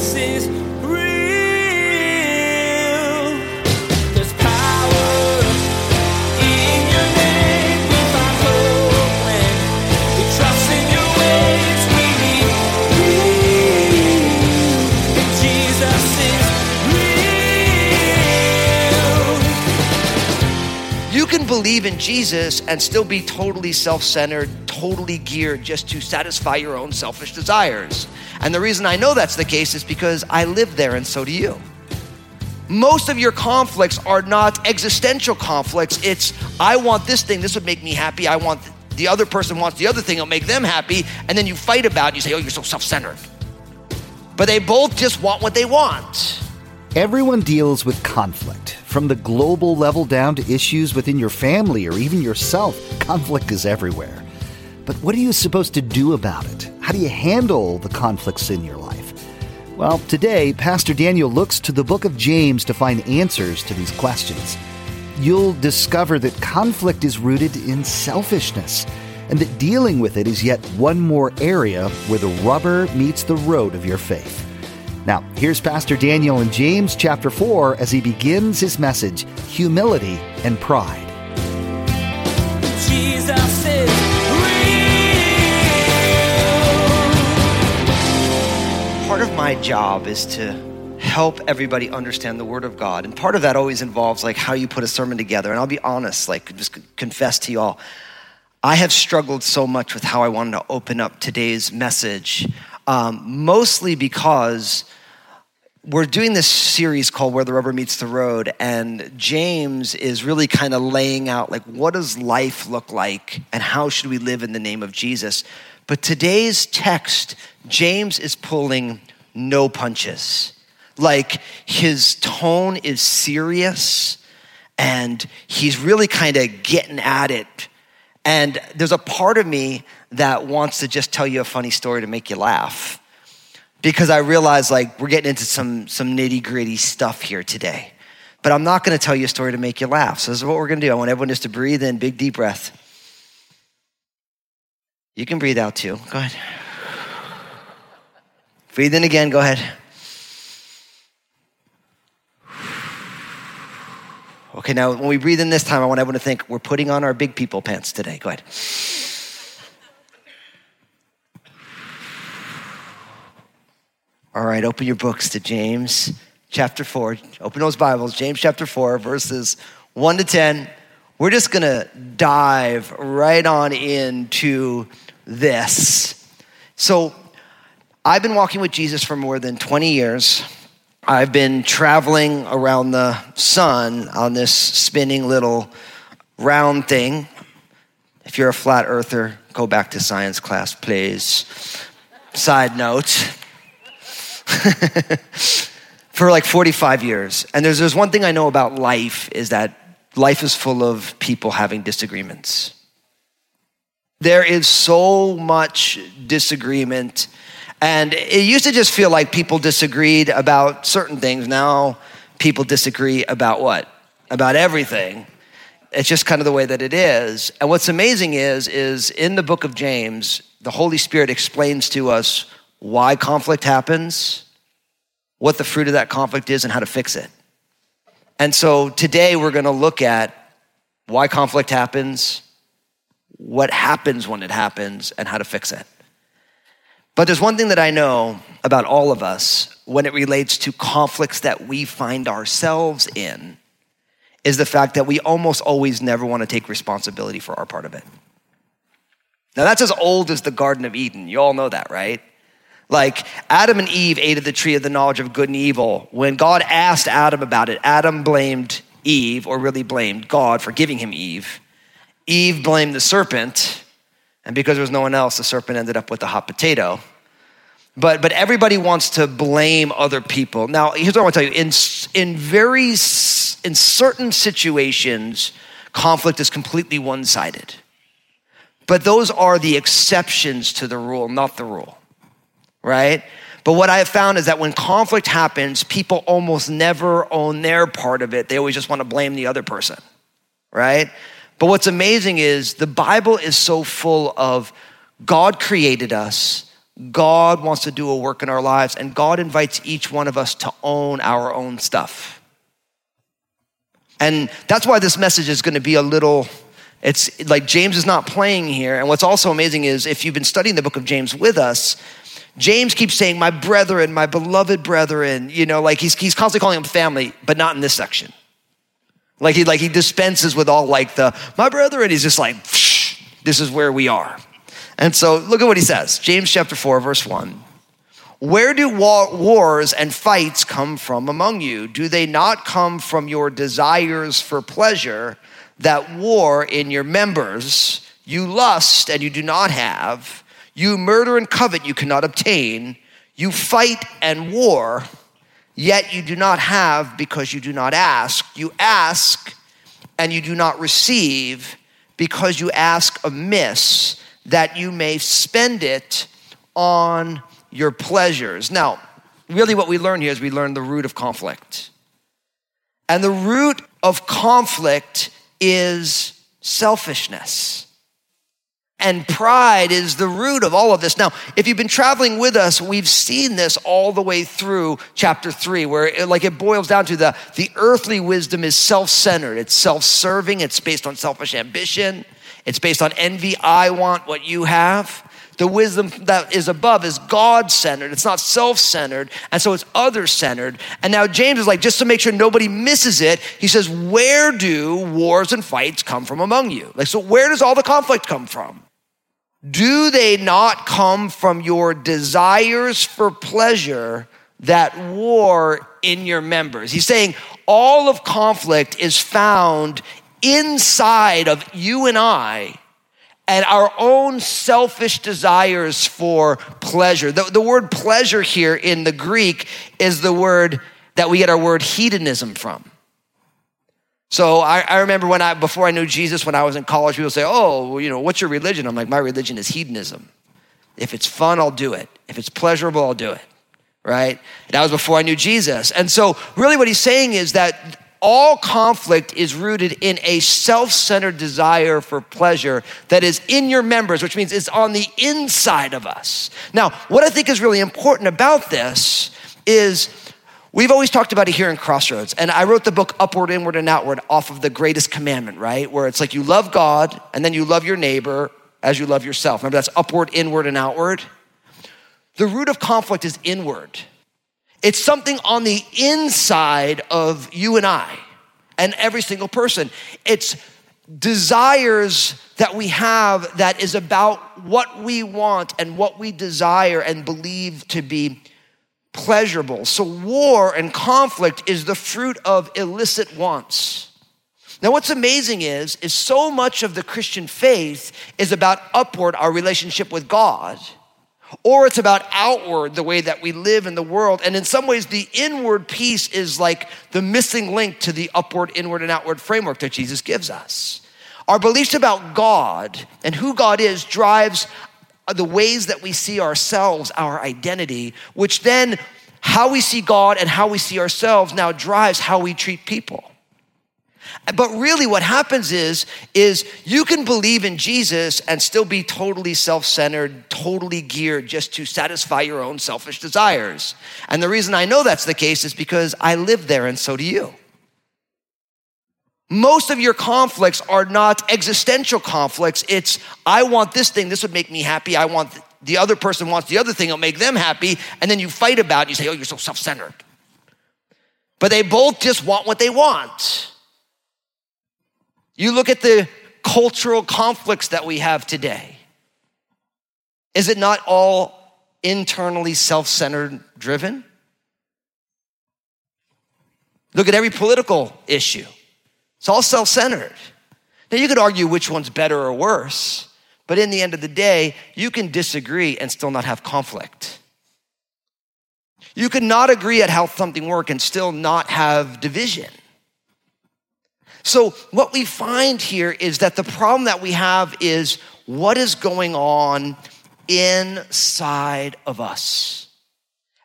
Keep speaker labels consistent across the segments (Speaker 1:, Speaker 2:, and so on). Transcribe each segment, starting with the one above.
Speaker 1: Jesus believe
Speaker 2: in Jesus and still be totally self centered, totally geared just to satisfy your own selfish desires. And the reason I know that's the case is because I live there and so do you. Most of your conflicts are not existential conflicts. It's, I want this thing, this would make me happy. I want the other person wants the other thing, it'll make them happy. And then you fight about it. You say, oh, you're so self centered. But they both just want what they want.
Speaker 3: Everyone deals with conflict, from the global level down to issues within your family or even yourself. Conflict is everywhere. But what are you supposed to do about it? How do you handle the conflicts in your life? Well, today, Pastor Daniel looks to the book of James to find answers to these questions. You'll discover that conflict is rooted in selfishness, and that dealing with it is yet one more area where the rubber meets the road of your faith. Now, here's Pastor Daniel in James chapter 4 as he begins his message Humility and Pride.
Speaker 1: Jesus is real.
Speaker 2: part of my job is to help everybody understand the word of god and part of that always involves like how you put a sermon together and i'll be honest like just confess to you all i have struggled so much with how i wanted to open up today's message um, mostly because we're doing this series called where the rubber meets the road and james is really kind of laying out like what does life look like and how should we live in the name of jesus? But today's text james is pulling no punches. Like his tone is serious and he's really kind of getting at it. And there's a part of me that wants to just tell you a funny story to make you laugh because I realize like we're getting into some some nitty gritty stuff here today. But I'm not to tell you a story to make you laugh. So this is what we're to do. I want everyone just to breathe in, big deep breath. You can breathe out too. Go ahead. Breathe in again. Go ahead. Okay, now when we breathe in this time, I want everyone to think we're putting on our big people pants today. Go ahead. All right, open your books to James chapter 4. Open those Bibles, James chapter 4, verses 1 to 10. We're just going to dive right on into this. So, I've been walking with Jesus for more than 20 years. I've been traveling around the sun on this spinning little round thing. If you're a flat earther, go back to science class, please. Side note. for like 45 years. And there's, there's one thing I know about life is that life is full of people having disagreements. There is so much disagreement. And it used to just feel like people disagreed about certain things. Now people disagree about what? About everything. It's just kind of the way that it is. And what's amazing is, is in the book of James, the Holy Spirit explains to us why conflict happens, what the fruit of that conflict is, and how to fix it. And so today we're going to look at why conflict happens, what happens when it happens, and how to fix it. But there's one thing that I know about all of us when it relates to conflicts that we find ourselves in is the fact that we almost always never want to take responsibility for our part of it. Now, that's as old as the Garden of Eden. You all know that, right? Like Adam and Eve ate of the tree of the knowledge of good and evil. When God asked Adam about it, Adam blamed Eve, or really blamed God for giving him Eve. Eve blamed the serpent, and because there was no one else, the serpent ended up with a hot potato. But, but everybody wants to blame other people. Now, here's what I want to tell you. In, in very, in certain situations, conflict is completely one-sided. But those are the exceptions to the rule, not the rule right? But what I have found is that when conflict happens, people almost never own their part of it. They always just want to blame the other person, right? But what's amazing is the Bible is so full of God created us, God wants to do a work in our lives, and God invites each one of us to own our own stuff. And that's why this message is going to be a little, it's like James is not playing here. And what's also amazing is if you've been studying the book of James with us, James keeps saying, my brethren, my beloved brethren, you know, like he's, he's constantly calling them family, but not in this section. Like he, like he dispenses with all like the, my brethren, he's just like, this is where we are. And so look at what he says James chapter 4, verse 1. Where do war- wars and fights come from among you? Do they not come from your desires for pleasure that war in your members? You lust and you do not have. You murder and covet, you cannot obtain. You fight and war, yet you do not have because you do not ask. You ask and you do not receive because you ask amiss that you may spend it on your pleasures. Now, really, what we learn here is we learn the root of conflict. And the root of conflict is selfishness. And pride is the root of all of this. Now, if you've been traveling with us, we've seen this all the way through chapter three, where it, like it boils down to the, the earthly wisdom is self-centered. It's self-serving. It's based on selfish ambition. It's based on envy. I want what you have. The wisdom that is above is God centered. It's not self centered. And so it's other centered. And now James is like, just to make sure nobody misses it, he says, Where do wars and fights come from among you? Like, so where does all the conflict come from? Do they not come from your desires for pleasure that war in your members? He's saying all of conflict is found inside of you and I and our own selfish desires for pleasure. The, the word pleasure here in the Greek is the word that we get our word hedonism from. So I, I, remember when I, before I knew Jesus, when I was in college, people say, oh, you know, what's your religion? I'm like, my religion is hedonism. If it's fun, I'll do it. If it's pleasurable, I'll do it. Right? That was before I knew Jesus. And so really what he's saying is that all conflict is rooted in a self centered desire for pleasure that is in your members, which means it's on the inside of us. Now, what I think is really important about this is we've always talked about it here in Crossroads. And I wrote the book Upward, Inward, and Outward off of the greatest commandment, right? Where it's like you love God and then you love your neighbor as you love yourself. Remember, that's upward, inward, and outward. The root of conflict is inward. It's something on the inside of you and I and every single person. It's desires that we have that is about what we want and what we desire and believe to be pleasurable. So, war and conflict is the fruit of illicit wants. Now, what's amazing is, is so much of the Christian faith is about upward, our relationship with God or it's about outward, the way that we live in the world. And in some ways, the inward piece is like the missing link to the upward, inward, and outward framework that Jesus gives us. Our beliefs about God and who God is drives the ways that we see ourselves, our identity, which then how we see God and how we see ourselves now drives how we treat people. But really what happens is is you can believe in Jesus and still be totally self-centered, totally geared just to satisfy your own selfish desires. And the reason I know that's the case is because I live there and so do you. Most of your conflicts are not existential conflicts. It's I want this thing, this would make me happy. I want the other person wants the other thing, it'll make them happy, and then you fight about it. You say, "Oh, you're so self-centered." But they both just want what they want. You look at the cultural conflicts that we have today. Is it not all internally self centered driven? Look at every political issue, it's all self centered. Now, you could argue which one's better or worse, but in the end of the day, you can disagree and still not have conflict. You can not agree at how something works and still not have division. So, what we find here is that the problem that we have is what is going on inside of us.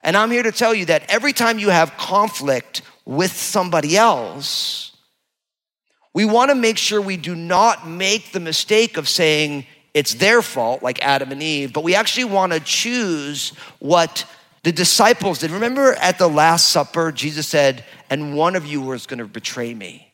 Speaker 2: And I'm here to tell you that every time you have conflict with somebody else, we want to make sure we do not make the mistake of saying, it's their fault, like Adam and Eve, but we actually want to choose what the disciples did. Remember at the Last Supper, Jesus said, And one of you was going to betray me.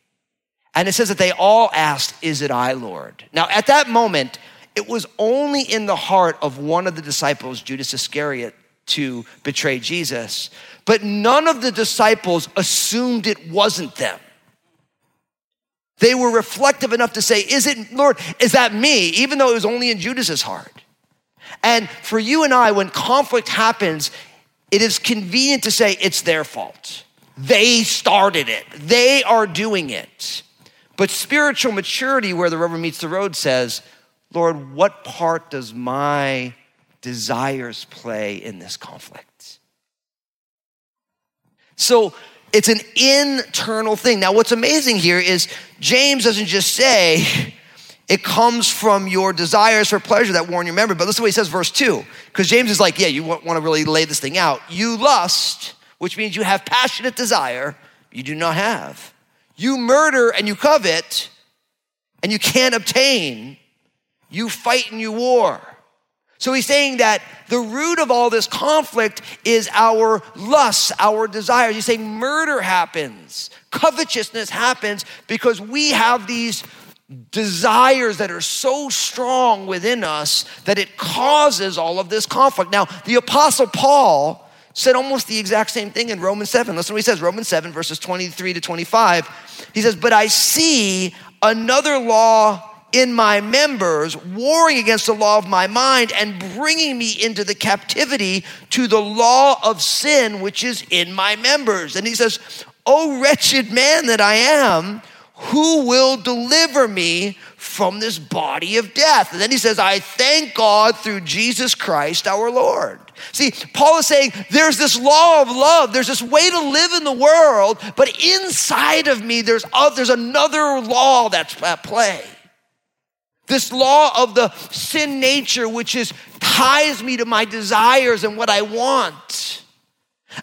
Speaker 2: And it says that they all asked, Is it I, Lord? Now, at that moment, it was only in the heart of one of the disciples, Judas Iscariot, to betray Jesus. But none of the disciples assumed it wasn't them. They were reflective enough to say, Is it, Lord, is that me? Even though it was only in Judas's heart. And for you and I, when conflict happens, it is convenient to say it's their fault. They started it, they are doing it. But spiritual maturity, where the rubber meets the road, says, Lord, what part does my desires play in this conflict? So it's an internal thing. Now, what's amazing here is James doesn't just say, it comes from your desires for pleasure that warn your memory. But listen to what he says, verse 2. Because James is like, yeah, you want to really lay this thing out. You lust, which means you have passionate desire, you do not have. You murder and you covet, and you can't obtain. You fight and you war. So he's saying that the root of all this conflict is our lusts, our desires. He's saying murder happens, covetousness happens because we have these desires that are so strong within us that it causes all of this conflict. Now, the Apostle Paul said almost the exact same thing in Romans 7. Listen to what he says Romans 7, verses 23 to 25. He says, But I see another law in my members, warring against the law of my mind and bringing me into the captivity to the law of sin which is in my members. And he says, Oh, wretched man that I am, who will deliver me from this body of death? And then he says, I thank God through Jesus Christ our Lord. See, Paul is saying there's this law of love, there's this way to live in the world, but inside of me, there's, there's another law that's at play. This law of the sin nature, which is ties me to my desires and what I want.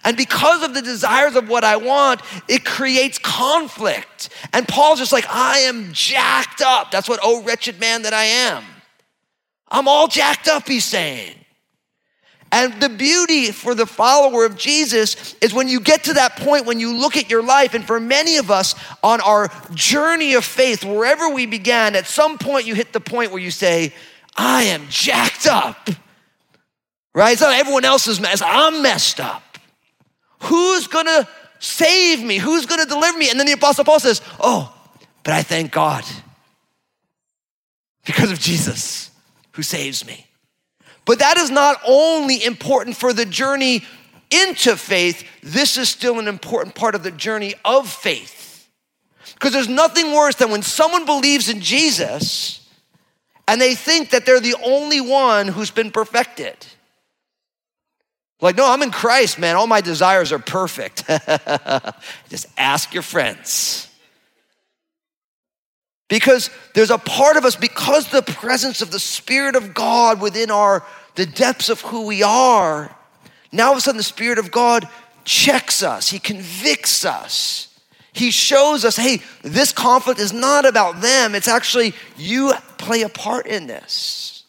Speaker 2: And because of the desires of what I want, it creates conflict. And Paul's just like, I am jacked up. That's what, oh, wretched man that I am. I'm all jacked up, he's saying. And the beauty for the follower of Jesus is when you get to that point, when you look at your life, and for many of us on our journey of faith, wherever we began, at some point you hit the point where you say, I am jacked up. Right? It's not everyone else's mess, I'm messed up. Who's gonna save me? Who's gonna deliver me? And then the Apostle Paul says, Oh, but I thank God because of Jesus who saves me. But that is not only important for the journey into faith, this is still an important part of the journey of faith. Because there's nothing worse than when someone believes in Jesus and they think that they're the only one who's been perfected. Like, no, I'm in Christ, man. All my desires are perfect. Just ask your friends. Because there's a part of us, because the presence of the Spirit of God within our the depths of who we are, now all of a sudden the Spirit of God checks us, He convicts us. He shows us, hey, this conflict is not about them. It's actually you play a part in this.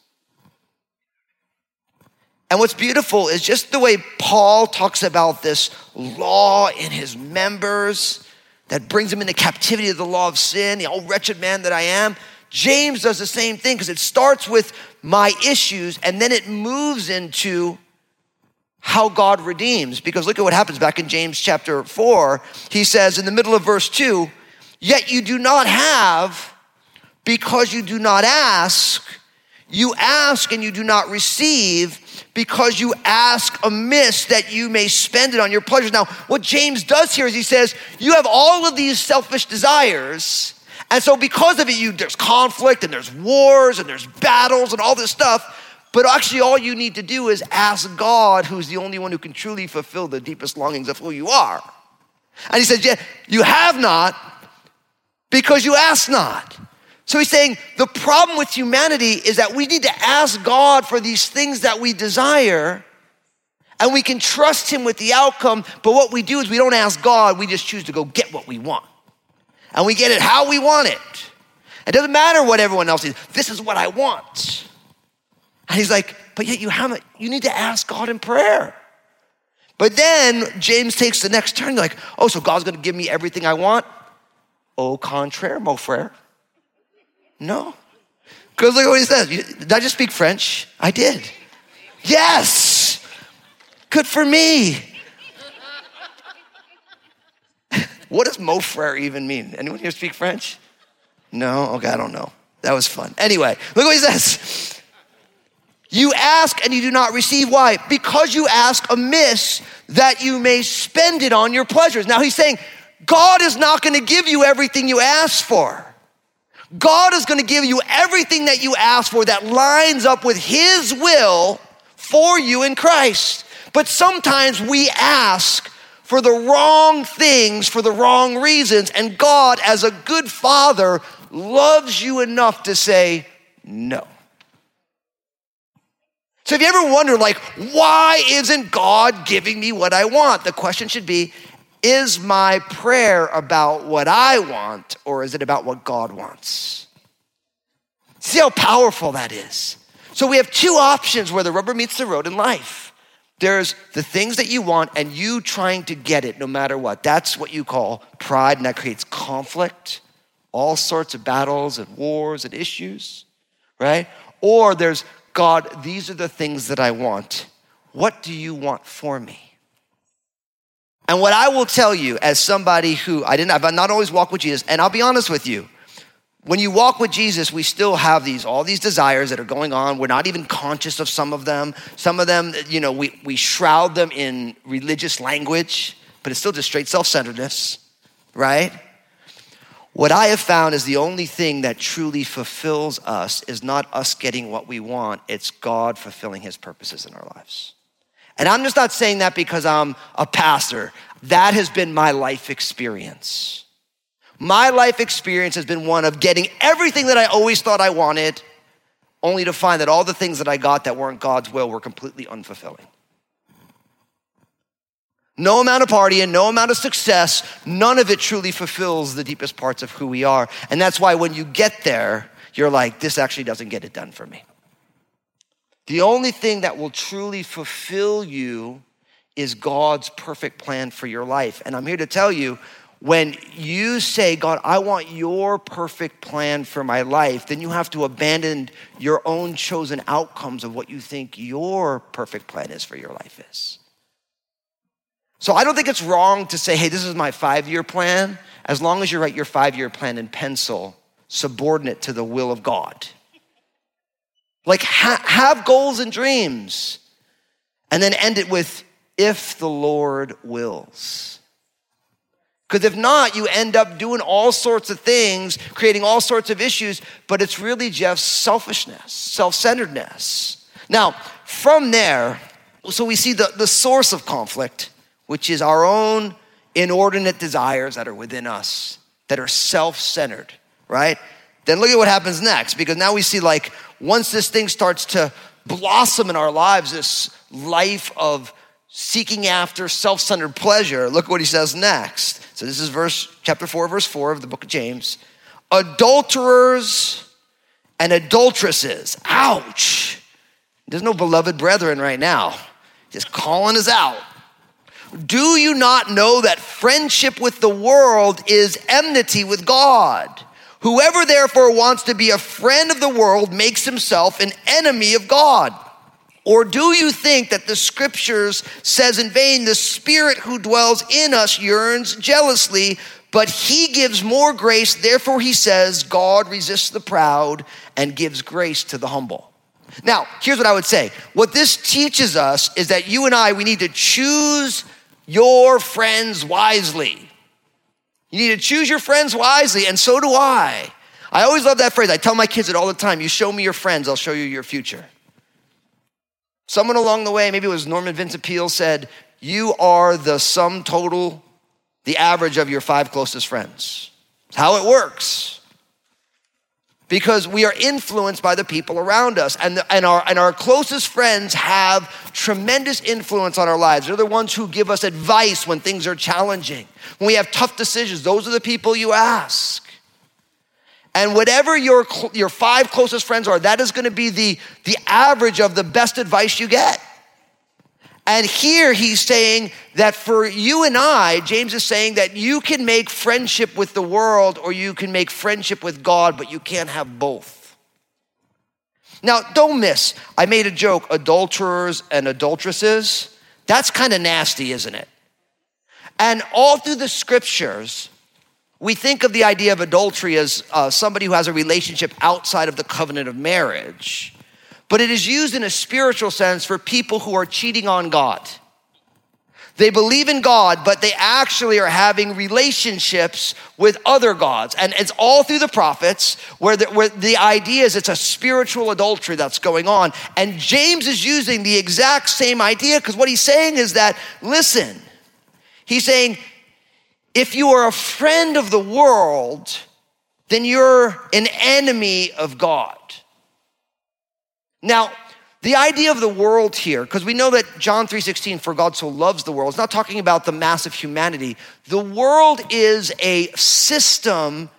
Speaker 2: And what's beautiful is just the way Paul talks about this law in his members that brings him into captivity of the law of sin, the old wretched man that I am. James does the same thing because it starts with my issues and then it moves into how God redeems. Because look at what happens back in James chapter 4. He says in the middle of verse 2 Yet you do not have because you do not ask. You ask and you do not receive because you ask amiss that you may spend it on your pleasures. Now, what James does here is he says, You have all of these selfish desires and so, because of it, you, there's conflict and there's wars and there's battles and all this stuff. But actually, all you need to do is ask God, who's the only one who can truly fulfill the deepest longings of who you are. And he says, Yeah, you have not because you ask not. So he's saying the problem with humanity is that we need to ask God for these things that we desire and we can trust him with the outcome. But what we do is we don't ask God, we just choose to go get what we want and we get it how we want it. It doesn't matter what everyone else is. This is what I want. And he's like, but yet you haven't, you need to ask God in prayer. But then James takes the next turn, like, oh, so God's gonna give me everything I want? Au contraire, mon frère. No. Because look at what he says. Did I just speak French? I did. Yes. Good for me. What does mon frère even mean? Anyone here speak French? No? Okay, I don't know. That was fun. Anyway, look what he says. You ask and you do not receive. Why? Because you ask amiss that you may spend it on your pleasures. Now he's saying, God is not going to give you everything you ask for. God is going to give you everything that you ask for that lines up with His will for you in Christ. But sometimes we ask for the wrong things for the wrong reasons, and God, as a good father, loves you enough to say no. So if you ever wonder, like, why isn't God giving me what I want? The question should be, is my prayer about what I want or is it about what God wants? See how powerful that is. So we have two options where the rubber meets the road in life. There's the things that you want and you trying to get it no matter what. That's what you call pride, and that creates conflict, all sorts of battles and wars and issues, right? Or there's God, these are the things that I want. What do you want for me? And what I will tell you as somebody who I didn't, I've not always walked with Jesus, and I'll be honest with you, when you walk with Jesus, we still have these, all these desires that are going on. We're not even conscious of some of them. Some of them, you know, we, we shroud them in religious language, but it's still just straight self centeredness, right? What I have found is the only thing that truly fulfills us is not us getting what we want, it's God fulfilling his purposes in our lives. And I'm just not saying that because I'm a pastor. That has been my life experience. My life experience has been one of getting everything that I always thought I wanted, only to find that all the things that I got that weren't God's will were completely unfulfilling. No amount of partying, no amount of success, none of it truly fulfills the deepest parts of who we are. And that's why when you get there, you're like, this actually doesn't get it done for me. The only thing that will truly fulfill you is God's perfect plan for your life. And I'm here to tell you when you say, God, I want your perfect plan for my life, then you have to abandon your own chosen outcomes of what you think your perfect plan is for your life is. So I don't think it's wrong to say, hey, this is my five year plan, as long as you write your five year plan in pencil, subordinate to the will of God. Like, ha- have goals and dreams, and then end it with, if the Lord wills. Because if not, you end up doing all sorts of things, creating all sorts of issues, but it's really just selfishness, self centeredness. Now, from there, so we see the, the source of conflict, which is our own inordinate desires that are within us, that are self centered, right? Then look at what happens next, because now we see like once this thing starts to blossom in our lives, this life of seeking after self-centered pleasure. Look what he says next. So this is verse chapter 4 verse 4 of the book of james. Adulterers and adulteresses. Ouch. There's no beloved brethren right now. Just calling us out. Do you not know that friendship with the world is enmity with god? Whoever therefore wants to be a friend of the world makes himself an enemy of god or do you think that the scriptures says in vain, the spirit who dwells in us yearns jealously, but he gives more grace. Therefore, he says, God resists the proud and gives grace to the humble. Now, here's what I would say. What this teaches us is that you and I, we need to choose your friends wisely. You need to choose your friends wisely, and so do I. I always love that phrase. I tell my kids it all the time. You show me your friends, I'll show you your future. Someone along the way, maybe it was Norman Vincent Peale, said, You are the sum total, the average of your five closest friends. How it works. Because we are influenced by the people around us, and, the, and, our, and our closest friends have tremendous influence on our lives. They're the ones who give us advice when things are challenging. When we have tough decisions, those are the people you ask. And whatever your, your five closest friends are, that is going to be the, the average of the best advice you get. And here he's saying that for you and I, James is saying that you can make friendship with the world or you can make friendship with God, but you can't have both. Now, don't miss, I made a joke adulterers and adulteresses. That's kind of nasty, isn't it? And all through the scriptures, we think of the idea of adultery as uh, somebody who has a relationship outside of the covenant of marriage, but it is used in a spiritual sense for people who are cheating on God. They believe in God, but they actually are having relationships with other gods. And it's all through the prophets where the, where the idea is it's a spiritual adultery that's going on. And James is using the exact same idea because what he's saying is that, listen, he's saying, if you are a friend of the world, then you're an enemy of God. Now, the idea of the world here, because we know that John 3:16, for God so loves the world, it's not talking about the mass of humanity. The world is a system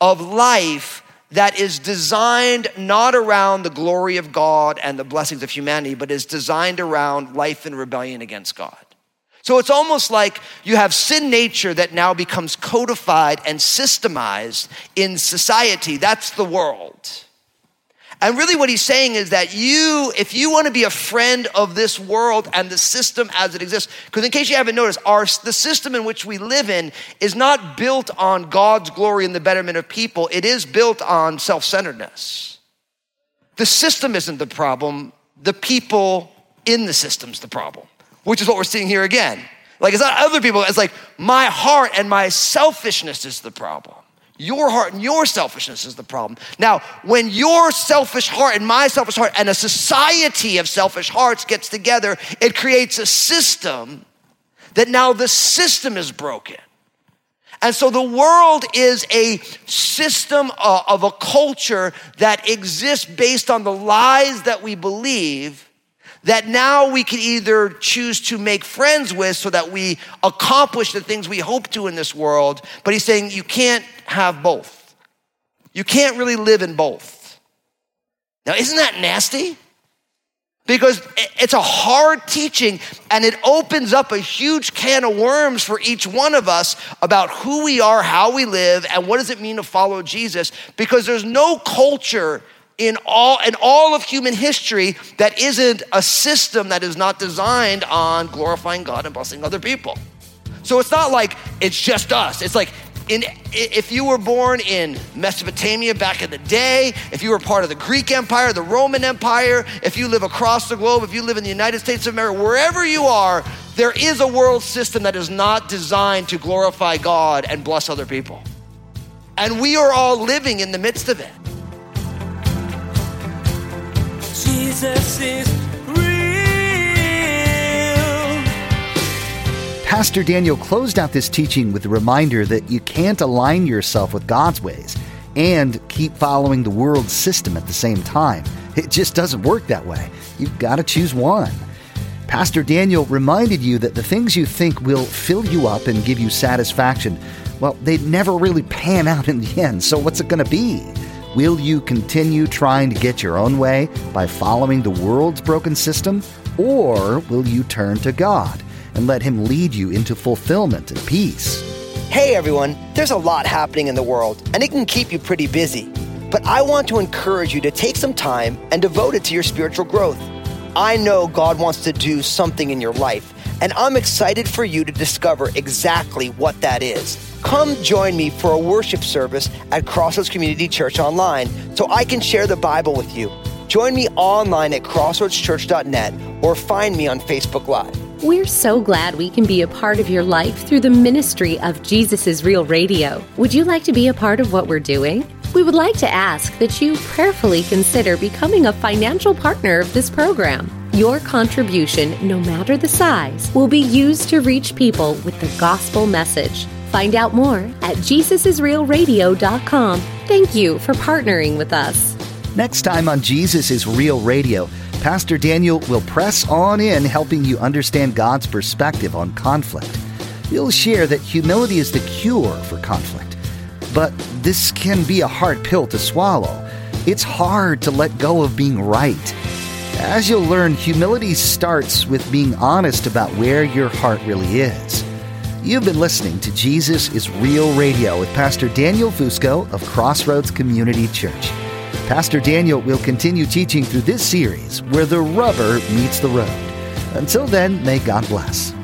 Speaker 2: of life that is designed not around the glory of God and the blessings of humanity, but is designed around life in rebellion against God. So it's almost like you have sin nature that now becomes codified and systemized in society. That's the world. And really, what he's saying is that you, if you want to be a friend of this world and the system as it exists, because in case you haven't noticed, our, the system in which we live in is not built on God's glory and the betterment of people, it is built on self centeredness. The system isn't the problem, the people in the system's the problem which is what we're seeing here again. Like it's not other people, it's like my heart and my selfishness is the problem. Your heart and your selfishness is the problem. Now, when your selfish heart and my selfish heart and a society of selfish hearts gets together, it creates a system that now the system is broken. And so the world is a system uh, of a culture that exists based on the lies that we believe that now we can either choose to make friends with so that we accomplish the things we hope to in this world. But he's saying you can't have both. You can't really live in both. Now, isn't that nasty? Because it's a hard teaching and it opens up a huge can of worms for each one of us about who we are, how we live, and what does it mean to follow Jesus. Because there's no culture in all in all of human history that isn't a system that is not designed on glorifying God and blessing other people. So it's not like it's just us. It's like in, if you were born in Mesopotamia back in the day, if you were part of the Greek Empire, the Roman Empire, if you live across the globe, if you live in the United States of America, wherever you are, there is a world system that is not designed to glorify God and bless other people. And we are all living in the midst of it.
Speaker 1: Jesus is real.
Speaker 3: Pastor Daniel closed out this teaching with a reminder that you can't align yourself with God's ways and keep following the world's system at the same time. It just doesn't work that way. You've got to choose one. Pastor Daniel reminded you that the things you think will fill you up and give you satisfaction, well, they never really pan out in the end. So, what's it going to be? Will you continue trying to get your own way by following the world's broken system? Or will you turn to God and let Him lead you into fulfillment and peace?
Speaker 4: Hey everyone, there's a lot happening in the world, and it can keep you pretty busy. But I want to encourage you to take some time and devote it to your spiritual growth. I know God wants to do something in your life, and I'm excited for you to discover exactly what that is. Come join me for a worship service at Crossroads Community Church online so I can share the Bible with you. Join me online at crossroadschurch.net or find me on Facebook Live.
Speaker 5: We're so glad we can be a part of your life through the ministry of Jesus is Real Radio. Would you like to be a part of what we're doing? We would like to ask that you prayerfully consider becoming a financial partner of this program. Your contribution, no matter the size, will be used to reach people with the gospel message. Find out more at JesusIsRealRadio.com. Thank you for partnering with us.
Speaker 3: Next time on Jesus is Real Radio, Pastor Daniel will press on in helping you understand God's perspective on conflict. He'll share that humility is the cure for conflict. But this can be a hard pill to swallow. It's hard to let go of being right. As you'll learn, humility starts with being honest about where your heart really is. You've been listening to Jesus is Real Radio with Pastor Daniel Fusco of Crossroads Community Church. Pastor Daniel will continue teaching through this series where the rubber meets the road. Until then, may God bless.